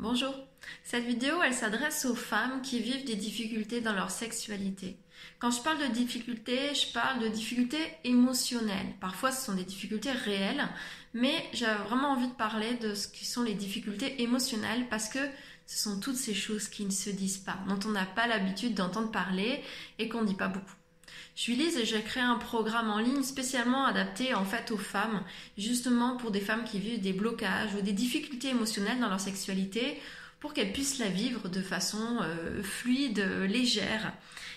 Bonjour. Cette vidéo, elle s'adresse aux femmes qui vivent des difficultés dans leur sexualité. Quand je parle de difficultés, je parle de difficultés émotionnelles. Parfois, ce sont des difficultés réelles, mais j'ai vraiment envie de parler de ce qui sont les difficultés émotionnelles parce que ce sont toutes ces choses qui ne se disent pas, dont on n'a pas l'habitude d'entendre parler et qu'on ne dit pas beaucoup. Je suis Lise et j'ai créé un programme en ligne spécialement adapté en fait aux femmes, justement pour des femmes qui vivent des blocages ou des difficultés émotionnelles dans leur sexualité, pour qu'elles puissent la vivre de façon euh, fluide, légère.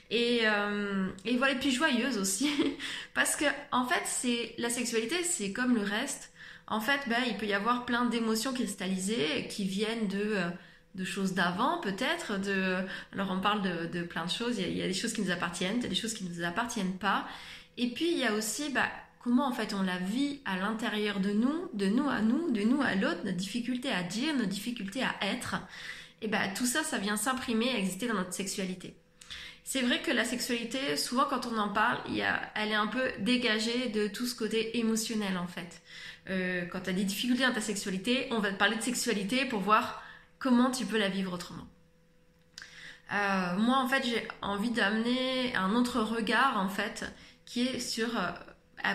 Et, euh, voilà, et joyeuse aussi, parce que en fait, c'est la sexualité, c'est comme le reste. En fait, ben, il peut y avoir plein d'émotions cristallisées qui viennent de euh, de choses d'avant peut-être de alors on parle de, plein de choses il y, a, des choses qui nous appartiennent il y a des choses qui ne nous appartiennent pas. Et puis il y a aussi bah, comment en fait on la vit à l'intérieur de nous de nous à nous de nous à l'autre notre difficulté à dire nos difficultés à être. Et bah tout ça ça vient s'imprimer à exister dans notre sexualité. C'est vrai que la sexualité, souvent quand on en parle, il y a, elle est un peu dégagée de tout ce côté émotionnel en fait. Euh, quand tu as des difficultés dans ta sexualité, on va te parler de sexualité pour voir comment tu peux la vivre autrement. Euh, moi, en fait, j'ai envie d'amener un autre regard, en fait, qui est sur euh,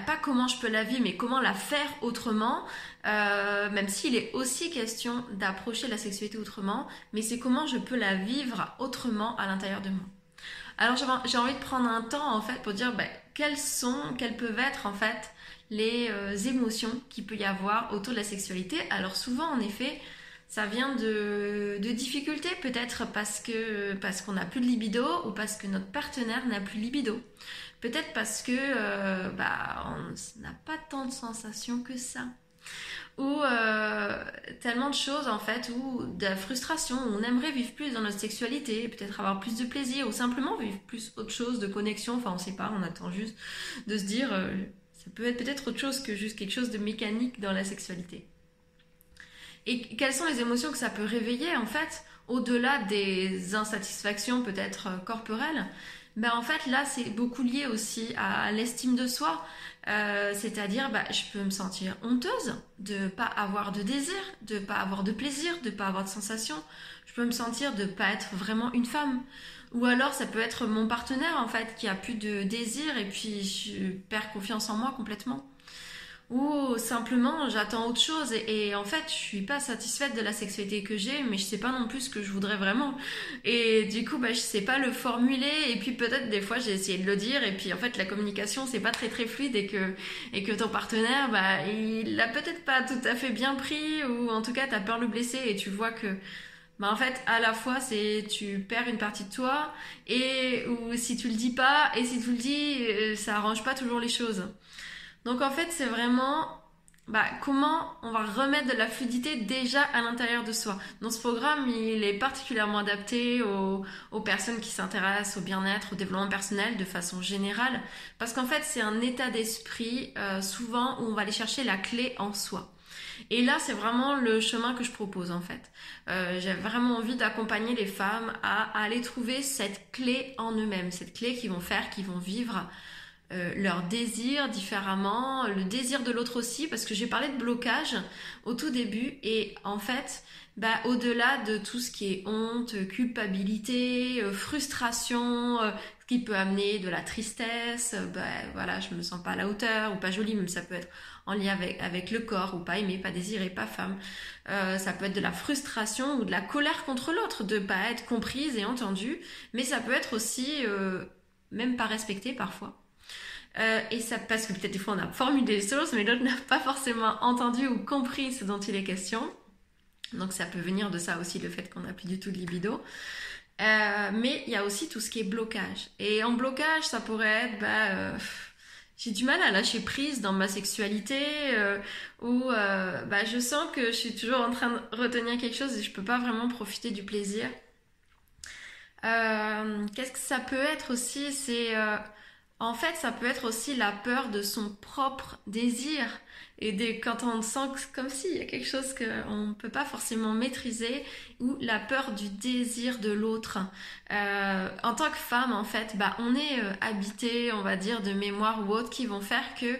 pas comment je peux la vivre, mais comment la faire autrement, euh, même s'il est aussi question d'approcher la sexualité autrement, mais c'est comment je peux la vivre autrement à l'intérieur de moi. Alors j'ai envie de prendre un temps en fait pour dire ben, quelles sont, quelles peuvent être en fait les émotions qu'il peut y avoir autour de la sexualité. Alors souvent en effet, ça vient de, difficultés peut-être parce que parce qu'on n'a plus de libido ou parce que notre partenaire n'a plus de libido. Peut-être parce que euh, bah, on n'a pas tant de sensations que ça. Ou euh, tellement de choses en fait, ou de la frustration, on aimerait vivre plus dans notre sexualité, peut-être avoir plus de plaisir, ou simplement vivre plus autre chose de connexion, enfin on sait pas, on attend juste de se dire, euh, ça peut être peut-être autre chose que juste quelque chose de mécanique dans la sexualité. Et quelles sont les émotions que ça peut réveiller en fait, au-delà des insatisfactions peut-être euh, corporelles? Ben en fait là c'est beaucoup lié aussi à l'estime de soi, euh, c'est-à-dire bah, je peux me sentir honteuse de pas avoir de désir, de pas avoir de plaisir, de pas avoir de sensation. Je peux me sentir de pas être vraiment une femme. Ou alors ça peut être mon partenaire en fait qui a plus de désir et puis je perds confiance en moi complètement simplement j'attends autre chose. Et, en fait je suis pas satisfaite de la sexualité que j'ai mais je sais pas non plus ce que je voudrais vraiment. Et du coup bah je sais pas le formuler. Et puis peut-être des fois j'ai essayé de le dire. Et puis en fait la communication c'est pas très très fluide et que et que ton partenaire bah il l'a peut-être pas tout à fait bien pris. Ou en tout cas t'as peur de le blesser. Et tu vois que bah en fait à la fois c'est tu perds une partie de toi. Et ou si tu le dis pas. Et si tu le dis euh, ça arrange pas toujours les choses. Donc en fait, c'est vraiment bah, comment on va remettre de la fluidité déjà à l'intérieur de soi? Dans ce programme, il est particulièrement adapté aux, personnes qui s'intéressent au bien-être, au développement personnel de façon générale, parce qu'en fait, c'est un état d'esprit euh, souvent où on va aller chercher la clé en soi. Et là, c'est vraiment le chemin que je propose en fait. Euh, j'ai vraiment envie d'accompagner les femmes à, aller trouver cette clé en eux-mêmes, cette clé qui vont faire, qui vont vivre euh, leur désir différemment, le désir de l'autre aussi, parce que j'ai parlé de blocage au tout début, et en fait, bah, au-delà de tout ce qui est honte, culpabilité, euh, frustration, euh, ce qui peut amener de la tristesse, bah, voilà, je me sens pas à la hauteur, ou pas jolie, même ça peut être en lien avec, avec le corps, ou pas aimé, pas désiré, pas femme. ça peut être de la frustration ou de la colère contre l'autre, de pas être comprise et entendue, mais ça peut être aussi même pas respecté parfois. Euh, et ça, parce que peut-être des fois on a formulé les choses, mais l'autre n'a pas forcément entendu ou compris ce dont il est question. Donc ça peut venir de ça aussi, le fait qu'on n'a plus du tout de libido. Euh, mais il y a aussi tout ce qui est blocage. Et en blocage, ça pourrait être, bah, euh, j'ai du mal à lâcher prise dans ma sexualité, ou bah, je sens que je suis toujours en train de retenir quelque chose et je peux pas vraiment profiter du plaisir. Qu'est-ce que ça peut être aussi? C'est En fait, ça peut être aussi la peur de son propre désir. Et des, quand on sent comme s'il y a quelque chose qu'on ne peut pas forcément maîtriser, ou la peur du désir de l'autre. Euh, en tant que femme, en fait, bah, on est euh, habité, on va dire, de mémoire ou autre qui vont faire que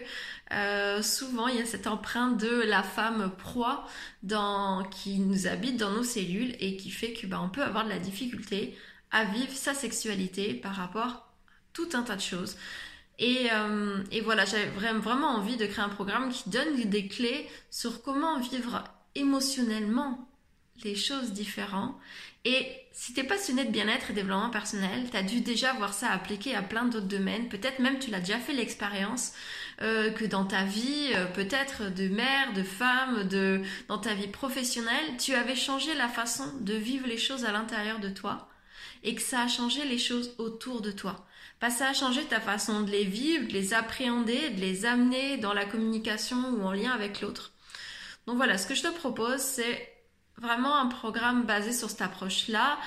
euh, souvent il y a cette empreinte de la femme proie dans, qui nous habite dans nos cellules et qui fait que bah, on peut avoir de la difficulté à vivre sa sexualité par rapport tout un tas de choses. Et, euh, et voilà, j'avais vraiment envie de créer un programme qui donne des clés sur comment vivre émotionnellement les choses différentes. Et si t'es passionné de bien-être et développement personnel, t'as dû déjà voir ça appliqué à plein d'autres domaines. Peut-être même tu l'as déjà fait l'expérience euh, que dans ta vie, euh, peut-être de mère, de femme, de dans ta vie professionnelle, tu avais changé la façon de vivre les choses à l'intérieur de toi et que ça a changé les choses autour de toi. Ça a changé ta façon de les vivre, de les appréhender, de les amener dans la communication ou en lien avec l'autre. Donc voilà, ce que je te propose, c'est vraiment un programme basé sur cette approche-là.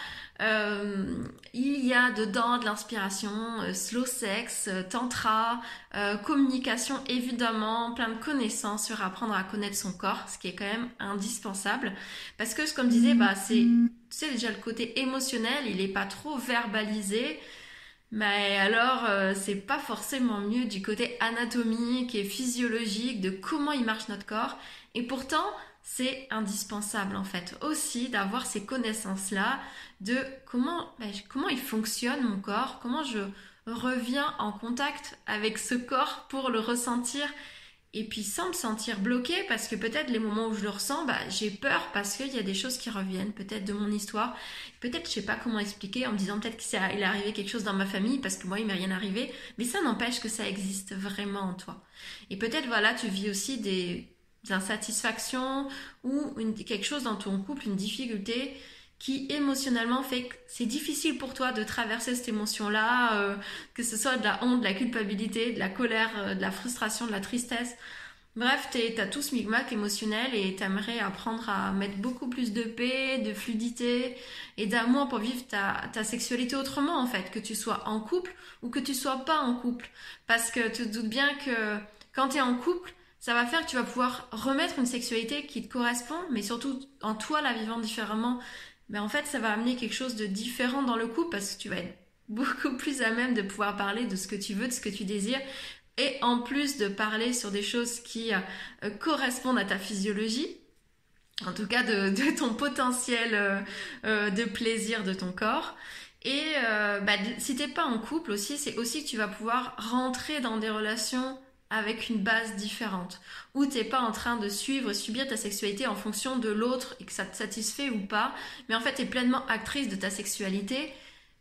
Euh, il y a dedans de l'inspiration, euh, slow sex, euh, tantra, communication évidemment, plein de connaissances sur apprendre à connaître son corps, ce qui est quand même indispensable. Parce que, comme je disais, bah, c'est, tu déjà le côté émotionnel, il n'est pas trop verbalisé. Mais alors, c'est pas forcément mieux du côté anatomique et physiologique de comment il marche notre corps. Et pourtant, c'est indispensable en fait aussi d'avoir ces connaissances-là de comment, ben, comment il fonctionne mon corps, comment je reviens en contact avec ce corps pour le ressentir et puis sans me sentir bloqué parce que peut-être les moments où je le ressens, bah, j'ai peur parce qu'il y a des choses qui reviennent, peut-être de mon histoire, peut-être je sais pas comment expliquer en me disant peut-être qu'il est arrivé quelque chose dans ma famille parce que moi il m'est rien arrivé, mais ça n'empêche que ça existe vraiment en toi. Et peut-être voilà, tu vis aussi des, d'insatisfaction ou quelque chose dans ton couple, une difficulté qui émotionnellement fait que c'est difficile pour toi de traverser cette émotion-là, euh, que ce soit de la honte, de la culpabilité, de la colère, euh, de la frustration, de la tristesse. Bref, t'as tout ce micmac émotionnel et t'aimerais apprendre à mettre beaucoup plus de paix, de fluidité et d'amour pour vivre ta, ta sexualité autrement en fait, que tu sois en couple ou que tu sois pas en couple. Parce que tu te doutes bien que quand tu es en couple, ça va faire que tu vas pouvoir remettre une sexualité qui te correspond, mais surtout en toi la vivant différemment. Mais en fait, ça va amener quelque chose de différent dans le couple parce que tu vas être beaucoup plus à même de pouvoir parler de ce que tu veux, de ce que tu désires. Et en plus de parler sur des choses qui euh, correspondent à ta physiologie, en tout cas de, ton potentiel euh, euh, de plaisir de ton corps. Et bah, si t'es pas en couple aussi, c'est aussi que tu vas pouvoir rentrer dans des relations avec une base différente, où t'es pas en train de suivre, subir ta sexualité en fonction de l'autre et que ça te satisfait ou pas, mais en fait t'es pleinement actrice de ta sexualité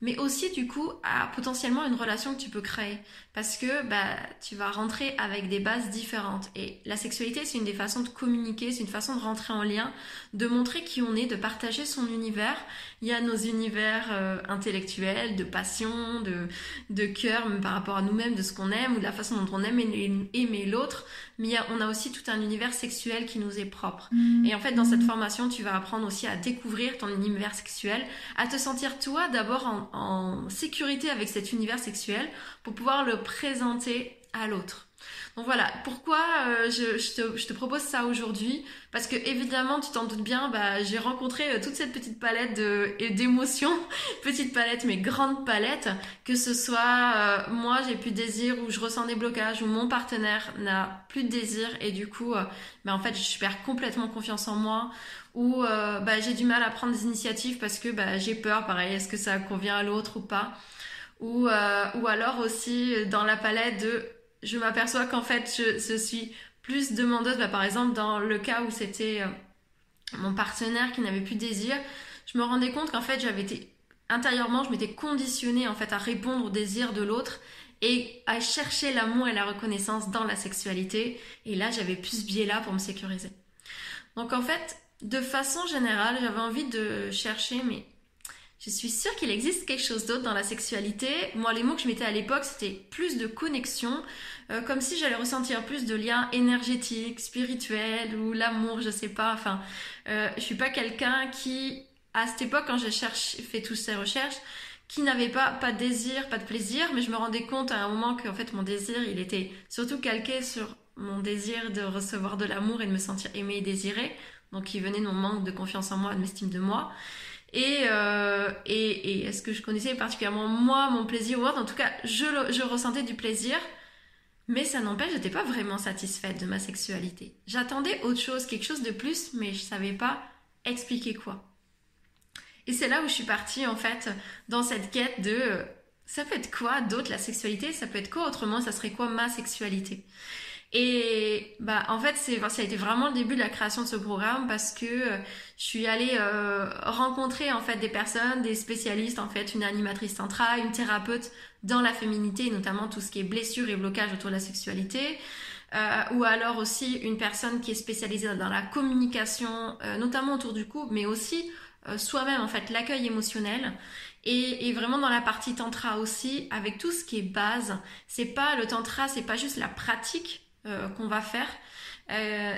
mais aussi du coup à potentiellement une relation que tu peux créer. Parce que bah tu vas rentrer avec des bases différentes. Et la sexualité c'est une des façons de communiquer c'est une façon de rentrer en lien de montrer qui on est de partager son univers. Il y a nos univers euh, intellectuels de passion de de cœur par rapport à nous-mêmes de ce qu'on aime ou de la façon dont on aime aimer l'autre. Mais on a aussi tout un univers sexuel qui nous est propre. Mmh. et en fait dans cette formation tu vas apprendre aussi à découvrir ton univers sexuel à te sentir toi d'abord en, en sécurité avec cet univers sexuel pour pouvoir le présenter à l'autre. Donc voilà, pourquoi euh, je, te, propose ça aujourd'hui? Parce que évidemment, tu t'en doutes bien, bah, j'ai rencontré euh, toute cette petite palette d'émotions, petite palette mais grande palette, que ce soit euh, moi j'ai plus de désir ou je ressens des blocages ou mon partenaire n'a plus de désir et du coup, bah, en fait, je perds complètement confiance en moi. Ou bah, j'ai du mal à prendre des initiatives parce que bah, j'ai peur, pareil, est-ce que ça convient à l'autre ou pas? Ou, ou alors aussi dans la palette de je m'aperçois qu'en fait, je, suis plus demandeuse. Bah, par exemple, dans le cas où c'était euh, mon partenaire qui n'avait plus de désir, je me rendais compte qu'en fait, j'avais été intérieurement, je m'étais conditionnée en fait à répondre au désir de l'autre et à chercher l'amour et la reconnaissance dans la sexualité. Et là, j'avais plus ce biais-là pour me sécuriser. Donc en fait, de façon générale, j'avais envie de chercher mais je suis sûre qu'il existe quelque chose d'autre dans la sexualité. Moi, les mots que je mettais à l'époque, c'était plus de connexion, euh, comme si j'allais ressentir plus de liens énergétiques, spirituels ou l'amour, je sais pas. Enfin, euh, je suis pas quelqu'un qui, à cette époque, quand j'ai fait toutes ces recherches, qui n'avait pas pas de désir, pas de plaisir, mais je me rendais compte à un moment que en fait mon désir, il était surtout calqué sur mon désir de recevoir de l'amour et de me sentir aimé et désiré. Donc il venait de mon manque de confiance en moi, de m'estime de moi. Et, euh, et, et est-ce que je connaissais particulièrement moi, mon plaisir ou autre? En tout cas, je, je ressentais du plaisir, mais ça n'empêche, j'étais pas vraiment satisfaite de ma sexualité. J'attendais autre chose, quelque chose de plus, mais je savais pas expliquer quoi. Et c'est là où je suis partie en fait dans cette quête de euh, ça peut être quoi d'autre la sexualité, ça peut être quoi autrement, ça serait quoi ma sexualité? Et bah en fait c'est ça a été vraiment le début de la création de ce programme parce que euh, je suis allée euh, rencontrer en fait des personnes, des spécialistes en fait, une animatrice centrale, une thérapeute dans la féminité, notamment tout ce qui est blessure et blocage autour de la sexualité. Euh, ou alors aussi une personne qui est spécialisée dans la communication, euh, notamment autour du couple, mais aussi euh, soi-même en fait, l'accueil émotionnel. Et, et, vraiment dans la partie tantra aussi, avec tout ce qui est base. C'est pas le tantra, c'est pas juste la pratique qu'on va faire.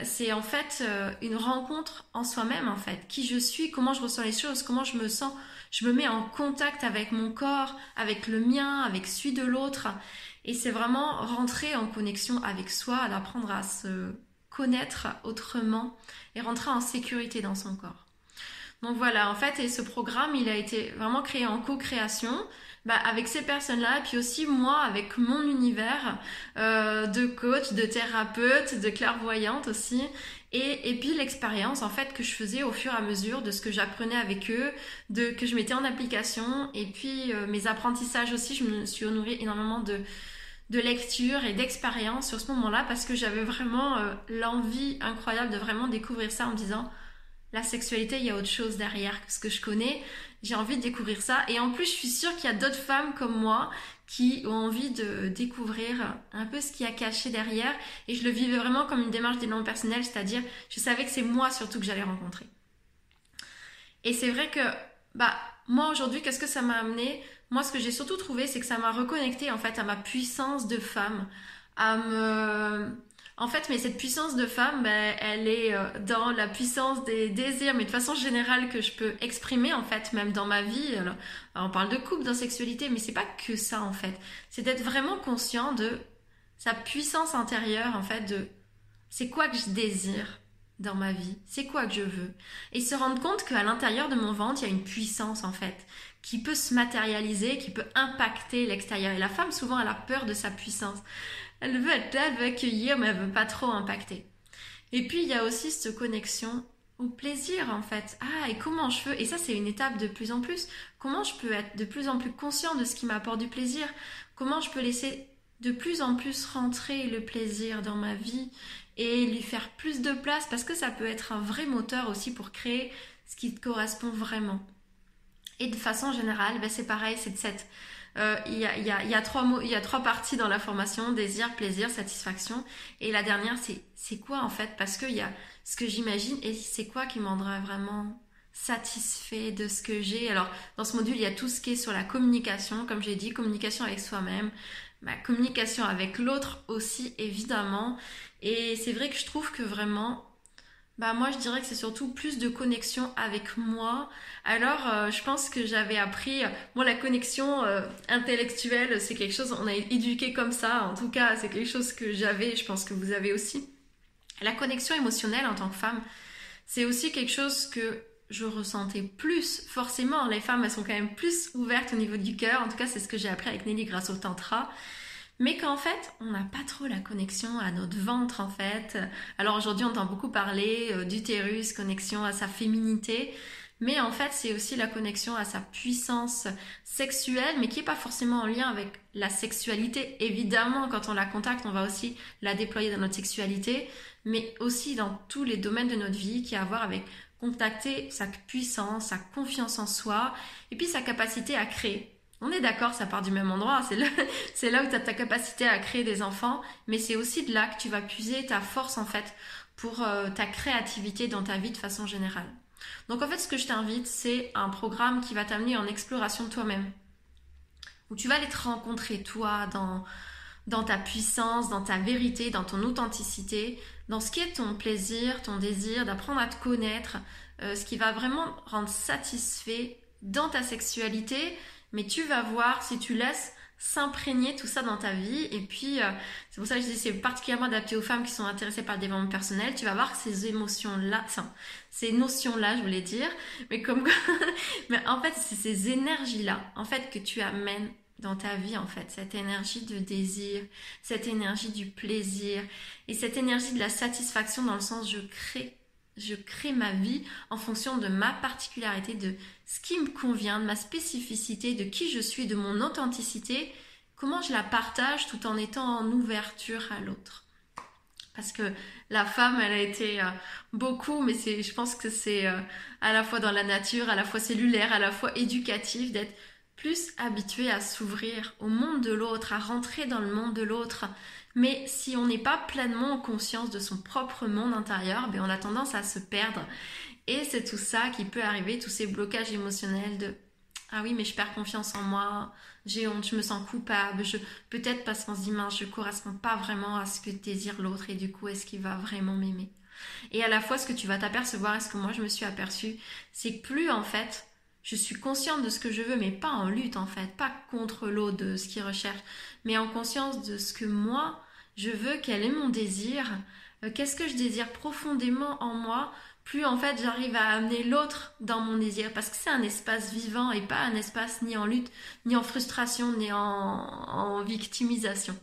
c'est en fait une rencontre en soi-même en fait, qui je suis, comment je ressens les choses, comment je me sens, je me mets en contact avec mon corps, avec le mien, avec celui de l'autre. Et c'est vraiment rentrer en connexion avec soi, d'apprendre à se connaître autrement et rentrer en sécurité dans son corps. Donc voilà, en fait, et ce programme, il a été vraiment créé en co-création bah, avec ces personnes-là, puis aussi moi avec mon univers euh, de coach, de thérapeute, de clairvoyante aussi, et, et puis l'expérience en fait que je faisais au fur et à mesure de ce que j'apprenais avec eux, de que je mettais en application, et puis euh, mes apprentissages aussi, je me suis nourrie énormément de de lecture et d'expérience sur ce moment-là parce que j'avais vraiment euh, l'envie incroyable de vraiment découvrir ça en me disant la sexualité, il y a autre chose derrière que ce que je connais. J'ai envie de découvrir ça. Et en plus, je suis sûre qu'il y a d'autres femmes comme moi qui ont envie de découvrir un peu ce qu'il y a caché derrière. Et je le vivais vraiment comme une démarche d'élan personnel, c'est-à-dire, je savais que c'est moi surtout que j'allais rencontrer. Et c'est vrai que, bah, moi aujourd'hui, qu'est-ce que ça m'a amené? Moi, ce que j'ai surtout trouvé, c'est que ça m'a reconnecté en fait à ma puissance de femme, à me en fait, mais cette puissance de femme, ben, elle est euh, dans la puissance des désirs, mais de façon générale que je peux exprimer en fait, même dans ma vie. on parle de couple, d'insexualité, mais c'est pas que ça en fait. C'est d'être vraiment conscient de sa puissance intérieure en fait, de c'est quoi que je désire dans ma vie, c'est quoi que je veux, et se rendre compte qu'à l'intérieur de mon ventre, il y a une puissance en fait, qui peut se matérialiser, qui peut impacter l'extérieur. Et la femme, souvent, elle a peur de sa puissance. Elle veut être elle veut accueillir, mais elle veut pas trop impacter. Et puis, il y a aussi cette connexion au plaisir, en fait. Ah, et comment je veux, et ça, c'est une étape de plus en plus, comment je peux être de plus en plus conscient de ce qui m'apporte du plaisir, comment je peux laisser de plus en plus rentrer le plaisir dans ma vie et lui faire plus de place, parce que ça peut être un vrai moteur aussi pour créer ce qui te correspond vraiment. Et de façon générale, ben c'est pareil, c'est de cette... Euh, il y, a, trois mots, il y a trois parties dans la formation désir, plaisir, satisfaction. Et la dernière, c'est quoi en fait? Parce qu'il y a ce que j'imagine et c'est quoi qui m'endra vraiment satisfait de ce que j'ai? Alors dans ce module, il y a tout ce qui est sur la communication, comme j'ai dit, communication avec soi-même, communication avec l'autre aussi évidemment. Et c'est vrai que je trouve que vraiment bah moi je dirais que c'est surtout plus de connexion avec moi. Alors euh, je pense que j'avais appris moi la connexion euh, intellectuelle c'est quelque chose on a éduqué comme ça en tout cas c'est quelque chose que j'avais je pense que vous avez aussi. La connexion émotionnelle en tant que femme c'est aussi quelque chose que je ressentais plus forcément les femmes elles sont quand même plus ouvertes au niveau du cœur en tout cas c'est ce que j'ai appris avec Nelly grâce au tantra mais qu'en fait, on n'a pas trop la connexion à notre ventre en fait. Alors aujourd'hui, on entend beaucoup parler euh, d'utérus, connexion à sa féminité, mais en fait, c'est aussi la connexion à sa puissance sexuelle, mais qui n'est pas forcément en lien avec la sexualité. Évidemment, quand on la contacte, on va aussi la déployer dans notre sexualité, mais aussi dans tous les domaines de notre vie qui a à voir avec contacter sa puissance, sa confiance en soi, et puis sa capacité à créer. On est d'accord, ça part du même endroit. C'est là, où tu as ta capacité à créer des enfants, mais c'est aussi de là que tu vas puiser ta force en fait pour euh, ta créativité dans ta vie de façon générale. Donc en fait, ce que je t'invite, c'est un programme qui va t'amener en exploration de toi-même, où tu vas aller te rencontrer toi dans dans ta puissance, dans ta vérité, dans ton authenticité, dans ce qui est ton plaisir, ton désir, d'apprendre à te connaître, euh, ce qui va vraiment rendre satisfait dans ta sexualité, mais tu vas voir si tu laisses s'imprégner tout ça dans ta vie. Et puis, euh, c'est pour ça que je dis c'est particulièrement adapté aux femmes qui sont intéressées par le développement personnel. Tu vas voir ces émotions-là, ces notions-là, je voulais dire, mais comme, mais en fait, c'est ces énergies-là, en fait, que tu amènes dans ta vie, en fait. Cette énergie de désir, cette énergie du plaisir et cette énergie de la satisfaction dans le sens je crée je crée ma vie en fonction de ma particularité, de ce qui me convient, de ma spécificité, de qui je suis, de mon authenticité, comment je la partage tout en étant en ouverture à l'autre. Parce que la femme, elle a été euh, beaucoup, mais je pense que c'est euh, à la fois dans la nature, à la fois cellulaire, à la fois éducatif, d'être plus habituée à s'ouvrir au monde de l'autre, à rentrer dans le monde de l'autre, mais si on n'est pas pleinement en conscience de son propre monde intérieur, ben on a tendance à se perdre. Et c'est tout ça qui peut arriver, tous ces blocages émotionnels de ah oui, mais je perds confiance en moi, j'ai honte, je me sens coupable, je peut-être parce qu'on se dit mince, je correspond pas vraiment à ce que désire l'autre et du coup, est-ce qu'il va vraiment m'aimer? Et à la fois, ce que tu vas t'apercevoir, est-ce que moi je me suis aperçue, c'est que plus en fait, je suis consciente de ce que je veux, mais pas en lutte en fait, pas contre l'autre de ce qu'il recherche, mais en conscience de ce que moi je veux, quel est mon désir, euh, qu'est-ce que je désire profondément en moi, plus en fait j'arrive à amener l'autre dans mon désir, parce que c'est un espace vivant et pas un espace ni en lutte, ni en frustration, ni en victimisation.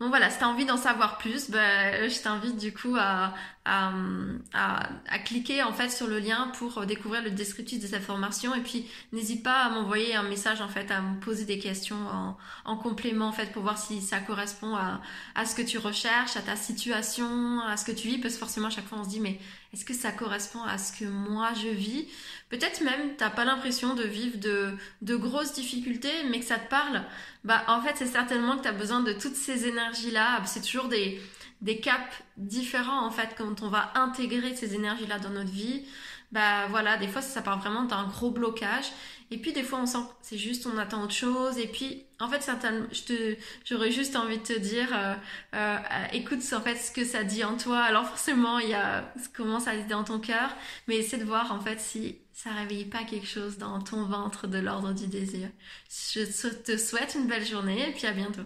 Donc voilà, si tu as envie d'en savoir plus, ben, je t'invite du coup à, à, cliquer en fait sur le lien pour découvrir le descriptif de cette formation et puis n'hésite pas à m'envoyer un message en fait, à me poser des questions en, en complément en fait pour voir si ça correspond à, à ce que tu recherches, à ta situation, à ce que tu vis parce que forcément à chaque fois on se dit mais est-ce que ça correspond à ce que moi je vis? Peut-être même t'as pas l'impression de vivre de, de grosses difficultés mais que ça te parle. Bah en fait c'est certainement que tu as besoin de toutes ces énergies là. C'est toujours des, des caps différents en fait quand on va intégrer ces énergies là dans notre vie. Bah voilà, des fois ça, part vraiment d'un gros blocage et puis des fois on sent c'est juste on attend autre chose. Et puis en fait certaines, je te, j'aurais juste envie de te dire, euh, euh, écoute en fait ce que ça dit en toi. Alors forcément il y a comment ça dit dans ton cœur, mais essaie de voir en fait si ça réveille pas quelque chose dans ton ventre de l'ordre du désir. Je te souhaite une belle journée et puis à bientôt.